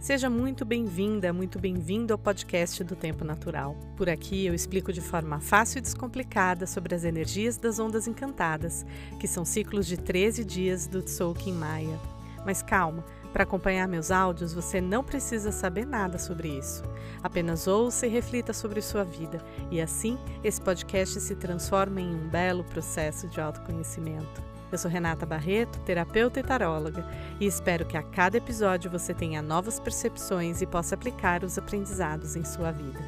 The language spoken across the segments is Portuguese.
Seja muito bem-vinda, muito bem-vindo ao podcast do Tempo Natural. Por aqui eu explico de forma fácil e descomplicada sobre as energias das ondas encantadas, que são ciclos de 13 dias do Tzolk'in Maia. Mas calma, para acompanhar meus áudios você não precisa saber nada sobre isso. Apenas ouça e reflita sobre sua vida, e assim esse podcast se transforma em um belo processo de autoconhecimento. Eu sou Renata Barreto, terapeuta e taróloga, e espero que a cada episódio você tenha novas percepções e possa aplicar os aprendizados em sua vida.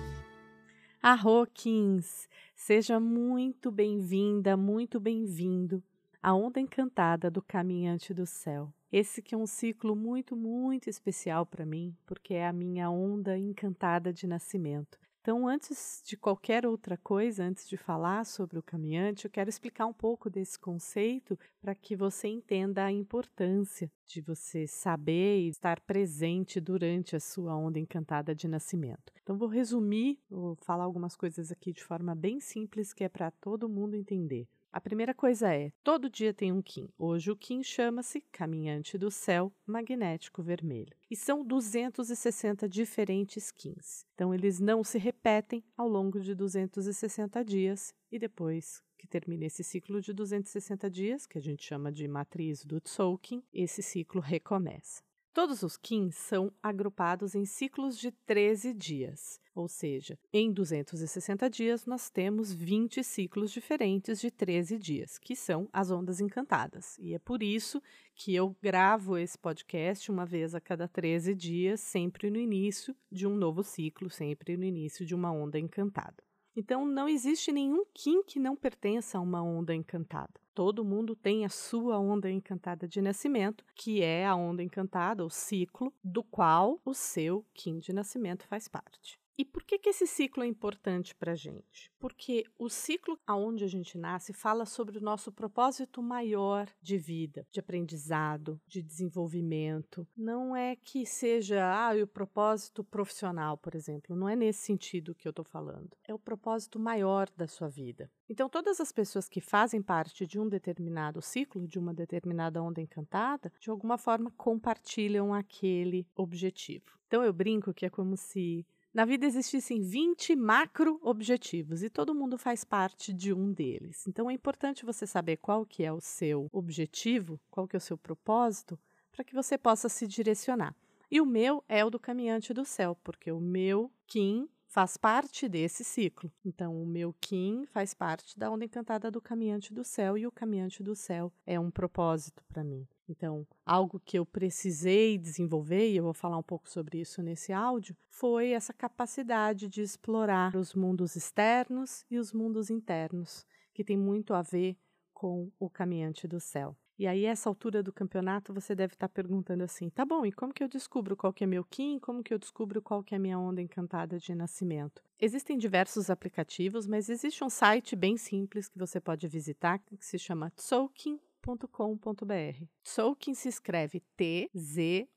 Arro Kins, seja muito bem-vinda, muito bem-vindo à onda encantada do caminhante do céu. Esse que é um ciclo muito, muito especial para mim, porque é a minha onda encantada de nascimento. Então, antes de qualquer outra coisa, antes de falar sobre o caminhante, eu quero explicar um pouco desse conceito para que você entenda a importância de você saber e estar presente durante a sua onda encantada de nascimento. Então, vou resumir, vou falar algumas coisas aqui de forma bem simples que é para todo mundo entender. A primeira coisa é: todo dia tem um Kim. Hoje o Kim chama-se Caminhante do Céu Magnético Vermelho. E são 260 diferentes Kins. Então eles não se repetem ao longo de 260 dias e depois que termina esse ciclo de 260 dias, que a gente chama de matriz do Tzolk'in, esse ciclo recomeça. Todos os Kins são agrupados em ciclos de 13 dias, ou seja, em 260 dias nós temos 20 ciclos diferentes de 13 dias, que são as ondas encantadas. E é por isso que eu gravo esse podcast uma vez a cada 13 dias, sempre no início de um novo ciclo, sempre no início de uma onda encantada. Então não existe nenhum Kim que não pertença a uma onda encantada. Todo mundo tem a sua onda encantada de nascimento, que é a onda encantada, o ciclo, do qual o seu Kim de nascimento faz parte. E por que, que esse ciclo é importante para a gente? Porque o ciclo aonde a gente nasce fala sobre o nosso propósito maior de vida, de aprendizado, de desenvolvimento. Não é que seja ah, o propósito profissional, por exemplo. Não é nesse sentido que eu estou falando. É o propósito maior da sua vida. Então, todas as pessoas que fazem parte de um determinado ciclo, de uma determinada onda encantada, de alguma forma compartilham aquele objetivo. Então, eu brinco que é como se na vida existissem 20 macro objetivos e todo mundo faz parte de um deles. Então é importante você saber qual que é o seu objetivo, qual que é o seu propósito, para que você possa se direcionar. E o meu é o do caminhante do céu, porque o meu Kim faz parte desse ciclo. Então, o meu Kim faz parte da onda encantada do caminhante do céu e o caminhante do céu é um propósito para mim. Então, algo que eu precisei desenvolver, e eu vou falar um pouco sobre isso nesse áudio, foi essa capacidade de explorar os mundos externos e os mundos internos, que tem muito a ver com o caminhante do céu. E aí, essa altura do campeonato, você deve estar perguntando assim: tá bom, e como que eu descubro qual que é meu Kim? Como que eu descubro qual que é minha onda encantada de nascimento? Existem diversos aplicativos, mas existe um site bem simples que você pode visitar que se chama Tzolk'in tzolkin.com.br. Tzolkin se escreve T-Z-O-L-K-I-N.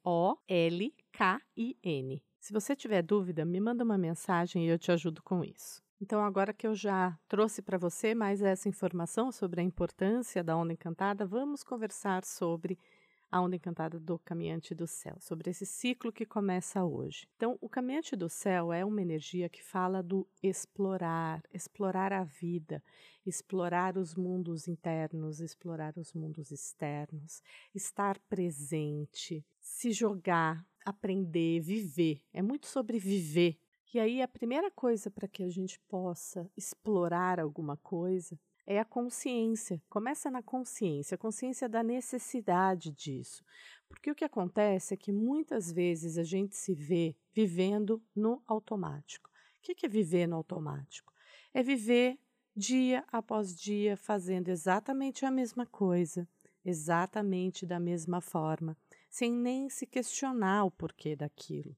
Se você tiver dúvida, me manda uma mensagem e eu te ajudo com isso. Então, agora que eu já trouxe para você mais essa informação sobre a importância da onda encantada, vamos conversar sobre a onda encantada do caminhante do céu, sobre esse ciclo que começa hoje. Então, o caminhante do céu é uma energia que fala do explorar, explorar a vida, explorar os mundos internos, explorar os mundos externos, estar presente, se jogar, aprender, viver. É muito sobre viver. E aí, a primeira coisa para que a gente possa explorar alguma coisa é a consciência. Começa na consciência, a consciência da necessidade disso. Porque o que acontece é que muitas vezes a gente se vê vivendo no automático. O que é viver no automático? É viver dia após dia fazendo exatamente a mesma coisa, exatamente da mesma forma, sem nem se questionar o porquê daquilo.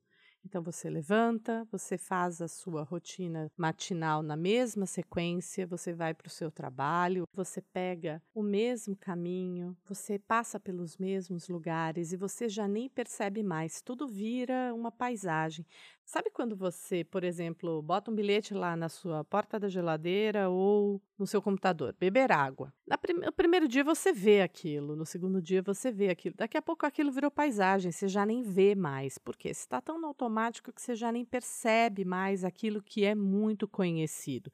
Então você levanta, você faz a sua rotina matinal na mesma sequência, você vai para o seu trabalho, você pega o mesmo caminho, você passa pelos mesmos lugares e você já nem percebe mais, tudo vira uma paisagem. Sabe quando você, por exemplo, bota um bilhete lá na sua porta da geladeira ou no seu computador, beber água? Prim no primeiro dia você vê aquilo, no segundo dia você vê aquilo. Daqui a pouco aquilo virou paisagem, você já nem vê mais. Por quê? Você está tão no automático que você já nem percebe mais aquilo que é muito conhecido.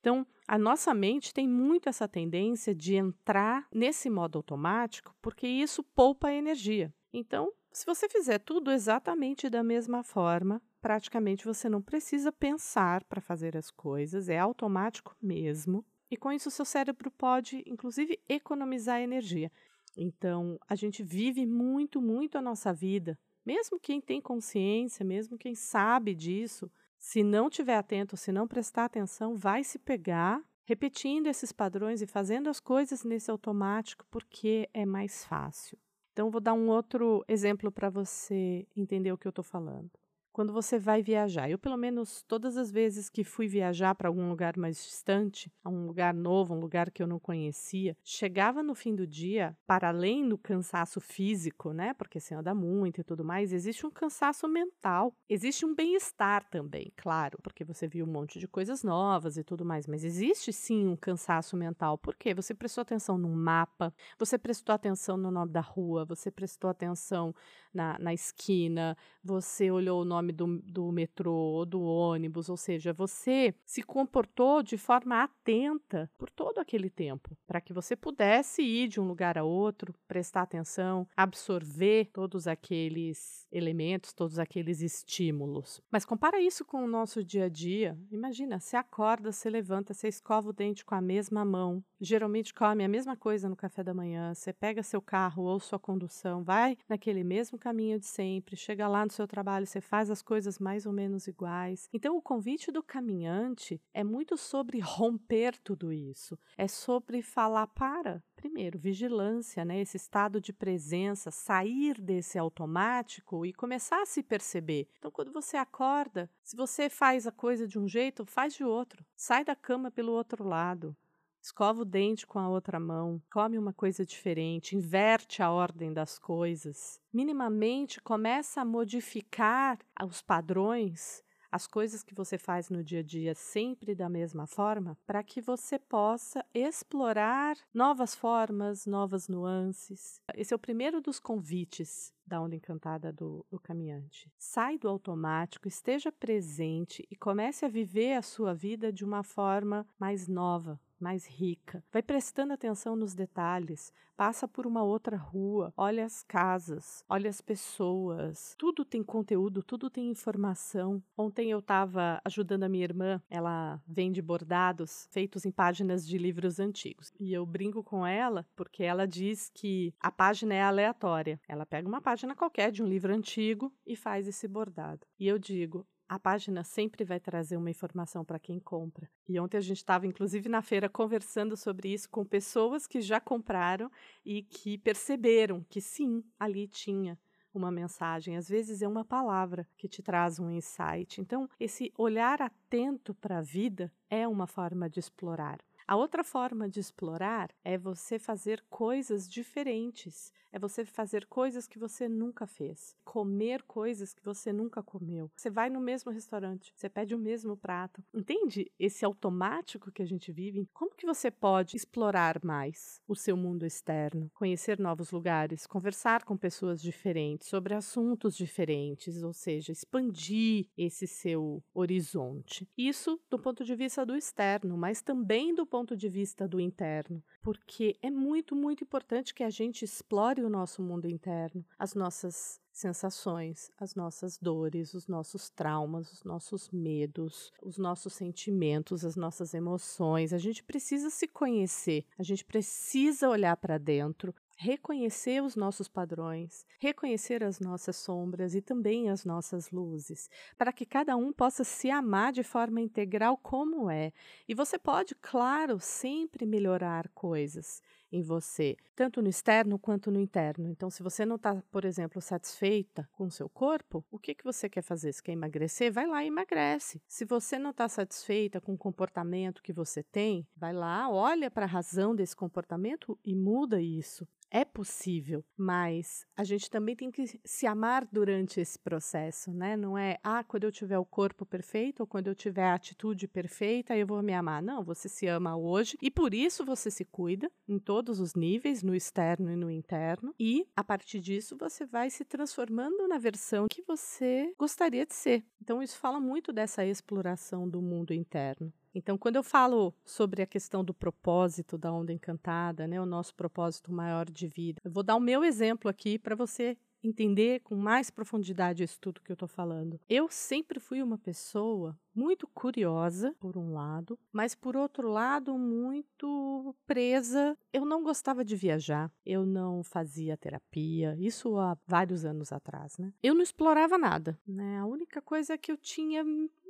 Então, a nossa mente tem muito essa tendência de entrar nesse modo automático, porque isso poupa energia. Então, se você fizer tudo exatamente da mesma forma, praticamente você não precisa pensar para fazer as coisas, é automático mesmo. E com isso, seu cérebro pode, inclusive, economizar energia. Então, a gente vive muito, muito a nossa vida. Mesmo quem tem consciência, mesmo quem sabe disso, se não tiver atento, se não prestar atenção, vai se pegar repetindo esses padrões e fazendo as coisas nesse automático porque é mais fácil. Então, vou dar um outro exemplo para você entender o que eu estou falando quando você vai viajar. Eu, pelo menos, todas as vezes que fui viajar para algum lugar mais distante, a um lugar novo, um lugar que eu não conhecia, chegava no fim do dia, para além do cansaço físico, né? Porque você anda muito e tudo mais, existe um cansaço mental. Existe um bem-estar também, claro, porque você viu um monte de coisas novas e tudo mais, mas existe sim um cansaço mental. Por quê? Você prestou atenção no mapa, você prestou atenção no nome da rua, você prestou atenção na, na esquina, você olhou o nome nome do, do metrô do ônibus, ou seja, você se comportou de forma atenta por todo aquele tempo, para que você pudesse ir de um lugar a outro, prestar atenção, absorver todos aqueles elementos, todos aqueles estímulos. Mas compara isso com o nosso dia a dia. Imagina, você acorda, você levanta, você escova o dente com a mesma mão, geralmente come a mesma coisa no café da manhã, você pega seu carro ou sua condução, vai naquele mesmo caminho de sempre, chega lá no seu trabalho, você faz as coisas mais ou menos iguais. Então, o convite do caminhante é muito sobre romper tudo isso, é sobre falar para. Primeiro, vigilância, né? esse estado de presença, sair desse automático e começar a se perceber. Então, quando você acorda, se você faz a coisa de um jeito, faz de outro. Sai da cama pelo outro lado escova o dente com a outra mão, come uma coisa diferente, inverte a ordem das coisas. Minimamente começa a modificar os padrões, as coisas que você faz no dia a dia sempre da mesma forma, para que você possa explorar novas formas, novas nuances. Esse é o primeiro dos convites da onda encantada do, do caminhante. Sai do automático, esteja presente e comece a viver a sua vida de uma forma mais nova, mais rica. Vai prestando atenção nos detalhes, passa por uma outra rua, olha as casas, olha as pessoas. Tudo tem conteúdo, tudo tem informação. Ontem eu estava ajudando a minha irmã, ela vende bordados feitos em páginas de livros antigos. E eu brinco com ela porque ela diz que a página é aleatória. Ela pega uma página qualquer de um livro antigo e faz esse bordado. E eu digo, a página sempre vai trazer uma informação para quem compra. E ontem a gente estava, inclusive, na feira conversando sobre isso com pessoas que já compraram e que perceberam que sim, ali tinha uma mensagem. Às vezes é uma palavra que te traz um insight. Então, esse olhar atento para a vida é uma forma de explorar. A outra forma de explorar é você fazer coisas diferentes, é você fazer coisas que você nunca fez, comer coisas que você nunca comeu. Você vai no mesmo restaurante, você pede o mesmo prato. Entende esse automático que a gente vive? Como que você pode explorar mais o seu mundo externo, conhecer novos lugares, conversar com pessoas diferentes sobre assuntos diferentes, ou seja, expandir esse seu horizonte. Isso do ponto de vista do externo, mas também do ponto ponto de vista do interno, porque é muito, muito importante que a gente explore o nosso mundo interno, as nossas sensações, as nossas dores, os nossos traumas, os nossos medos, os nossos sentimentos, as nossas emoções. A gente precisa se conhecer, a gente precisa olhar para dentro reconhecer os nossos padrões, reconhecer as nossas sombras e também as nossas luzes, para que cada um possa se amar de forma integral como é. E você pode, claro, sempre melhorar coisas. em você, tanto no externo quanto no interno. Então, se você não está, por exemplo, satisfeita com o seu corpo, o que, que você quer fazer? Se quer emagrecer, vai lá e emagrece. Se você não está satisfeita com o comportamento que você tem, vai lá, olha para a razão desse comportamento e muda isso. É possível, mas a gente também tem que se amar durante esse processo, né? Não é, ah, quando eu tiver o corpo perfeito ou quando eu tiver a atitude perfeita, eu vou me amar. Não, você se ama hoje e por isso você se cuida em todos os níveis, no externo e no interno, e a partir disso você vai se transformando na versão que você gostaria de ser. Então, isso fala muito dessa exploração do mundo interno. Então, quando eu falo sobre a questão do propósito da onda encantada, né, o nosso propósito maior de vida, eu vou dar o meu exemplo aqui para você entender com mais profundidade isso tudo que eu estou falando. Eu sempre fui uma pessoa muito curiosa, por um lado, mas por outro lado, muito presa. Eu não gostava de viajar, eu não fazia terapia, isso há vários anos atrás, né? Eu não explorava nada, né? A única coisa que eu tinha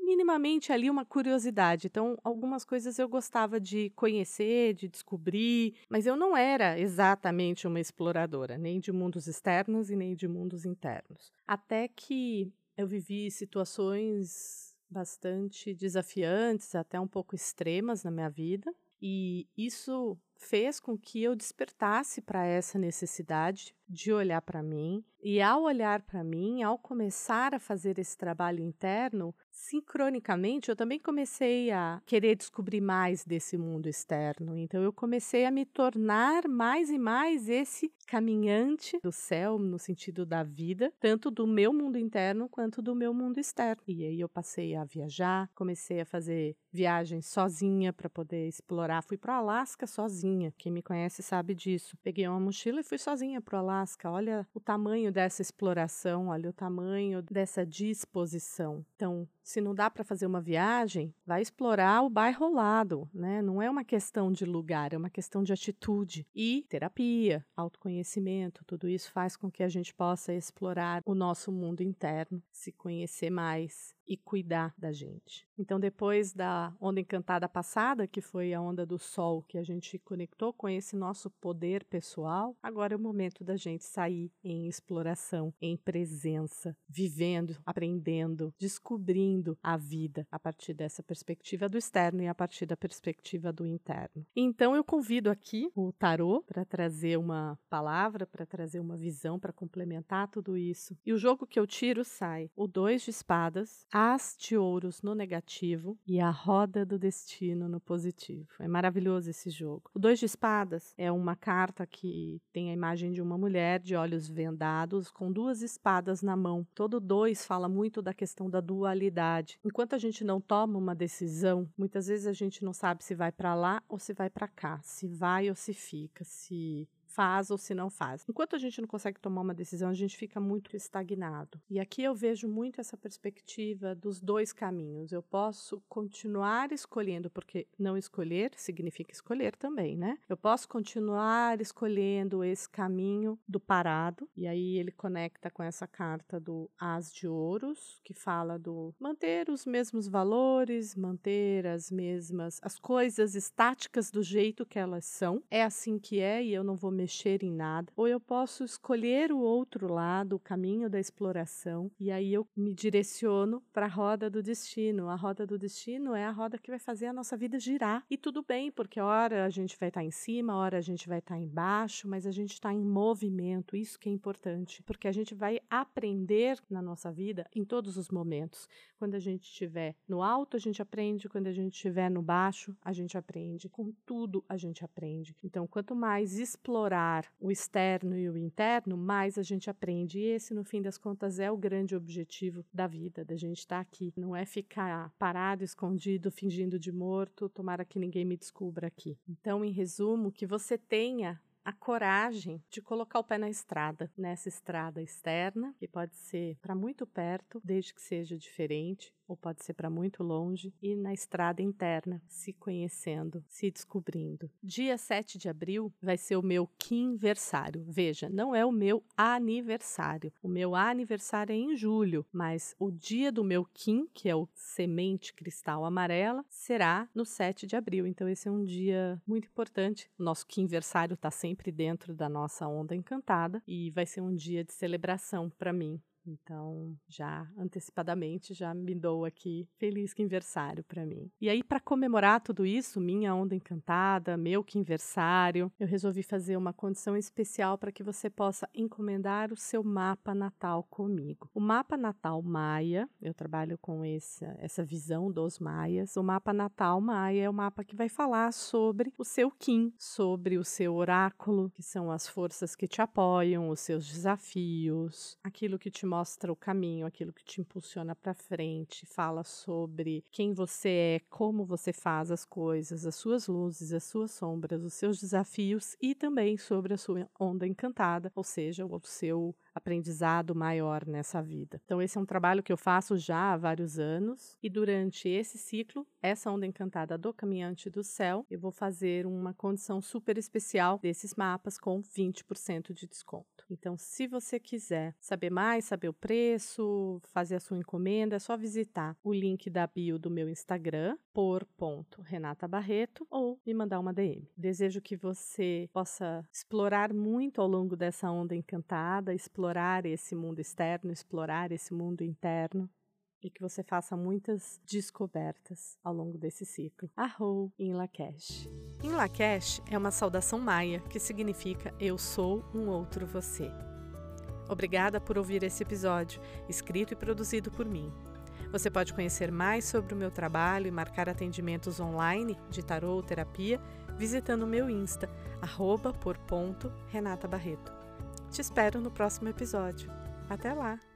minimamente ali uma curiosidade. Então, algumas coisas eu gostava de conhecer, de descobrir, mas eu não era exatamente uma exploradora, nem de mundos externos e nem de mundos internos. Até que eu vivi situações bastante desafiantes, até um pouco extremas na minha vida, e isso fez com que eu despertasse para essa necessidade de olhar para mim. E ao olhar para mim, ao começar a fazer esse trabalho interno, sincronicamente eu também comecei a querer descobrir mais desse mundo externo. Então eu comecei a me tornar mais e mais esse caminhante do céu no sentido da vida, tanto do meu mundo interno quanto do meu mundo externo. E aí eu passei a viajar, comecei a fazer viagens sozinha para poder explorar. Fui para o Alasca sozinha. Quem me conhece sabe disso. Peguei uma mochila e fui sozinha para o Alasca. Olha o tamanho dessa exploração, olha o tamanho dessa disposição. Então, se não dá para fazer uma viagem, vai explorar o bairro lado, né? Não é uma questão de lugar, é uma questão de atitude e terapia, autoconhecimento, tudo isso faz com que a gente possa explorar o nosso mundo interno, se conhecer mais e cuidar da gente. Então, depois da onda encantada passada, que foi a onda do sol, que a gente conectou com esse nosso poder pessoal, agora é o momento da gente sair em exploração, em presença, vivendo, aprendendo, descobrindo a vida a partir dessa perspectiva do externo e a partir da perspectiva do interno. Então, eu convido aqui o tarô para trazer uma palavra, para trazer uma visão, para complementar tudo isso. E o jogo que eu tiro sai o dois de espadas, as de ouros no negativo e a roda do destino no positivo. É maravilhoso esse jogo. O dois de espadas é uma carta que tem a imagem de uma mulher de olhos vendados com duas espadas na mão. Todo dois fala muito da questão da dualidade. Enquanto a gente não toma uma decisão, muitas vezes a gente não sabe se vai para lá ou se vai para cá, se vai ou se fica, se faz ou se não faz. Enquanto a gente não consegue tomar uma decisão, a gente fica muito estagnado. E aqui eu vejo muito essa perspectiva dos dois caminhos. Eu posso continuar escolhendo, porque não escolher significa escolher também, né? Eu posso continuar escolhendo esse caminho do parado, e aí ele conecta com essa carta do As de Ouros, que fala do manter os mesmos valores, manter as mesmas as coisas estáticas do jeito que elas são. É assim que é e eu não vou mexer mexer em nada, ou eu posso escolher o outro lado, o caminho da exploração, e aí eu me direciono para a roda do destino. A roda do destino é a roda que vai fazer a nossa vida girar. E tudo bem, porque hora a gente vai estar tá em cima, hora a gente vai estar tá embaixo, mas a gente está em movimento, isso que é importante, porque a gente vai aprender na nossa vida em todos os momentos. Quando a gente estiver no alto, a gente aprende, quando a gente estiver no baixo, a gente aprende. Com tudo a gente aprende. Então, quanto mais explorar explorar o externo e o interno, mais a gente aprende. E esse, no fim das contas, é o grande objetivo da vida, da gente estar tá aqui. Não é ficar parado, escondido, fingindo de morto, tomara que ninguém me descubra aqui. Então, em resumo, que você tenha a coragem de colocar o pé na estrada, nessa estrada externa, que pode ser para muito perto, desde que seja diferente, ou pode ser para muito longe, e na estrada interna, se conhecendo, se descobrindo. Dia 7 de abril vai ser o meu quinversário. Veja, não é o meu aniversário. O meu aniversário é em julho, mas o dia do meu Kim, que é o semente cristal amarela, será no 7 de abril. Então esse é um dia muito importante. O nosso quinversário está sempre dentro da nossa onda encantada e vai ser um dia de celebração para mim. Então, já antecipadamente, já me dou aqui feliz quinversário para mim. E aí, para comemorar tudo isso, minha onda encantada, meu quinversário, eu resolvi fazer uma condição especial para que você possa encomendar o seu mapa natal comigo. O mapa natal maia, eu trabalho com essa, essa visão dos maias. O mapa natal maia é o mapa que vai falar sobre o seu Kim, sobre o seu oráculo, que são as forças que te apoiam, os seus desafios, aquilo que te mostra mostra o caminho, aquilo que te impulsiona para frente, fala sobre quem você é, como você faz as coisas, as suas luzes, as suas sombras, os seus desafios e também sobre a sua onda encantada, ou seja, o seu aprendizado maior nessa vida. Então, esse é um trabalho que eu faço já há vários anos e durante esse ciclo, essa onda encantada do caminhante do céu, eu vou fazer uma condição super especial desses mapas com 20% de desconto. Então, se você quiser saber mais, saber o preço, fazer a sua encomenda, é só visitar o link da bio do meu Instagram, por ponto Renata Barreto, ou me mandar uma DM. Desejo que você possa explorar muito ao longo dessa onda encantada, explorar esse mundo externo, explorar esse mundo interno e que você faça muitas descobertas ao longo desse ciclo. Arrou em Lakesh. Em Lakesh é uma saudação maia que significa eu sou um outro você. Obrigada por ouvir esse episódio, escrito e produzido por mim. Você pode conhecer mais sobre o meu trabalho e marcar atendimentos online de tarô ou terapia visitando o meu Insta, arroba por ponto Renata Barreto. Te espero no próximo episódio. Até lá!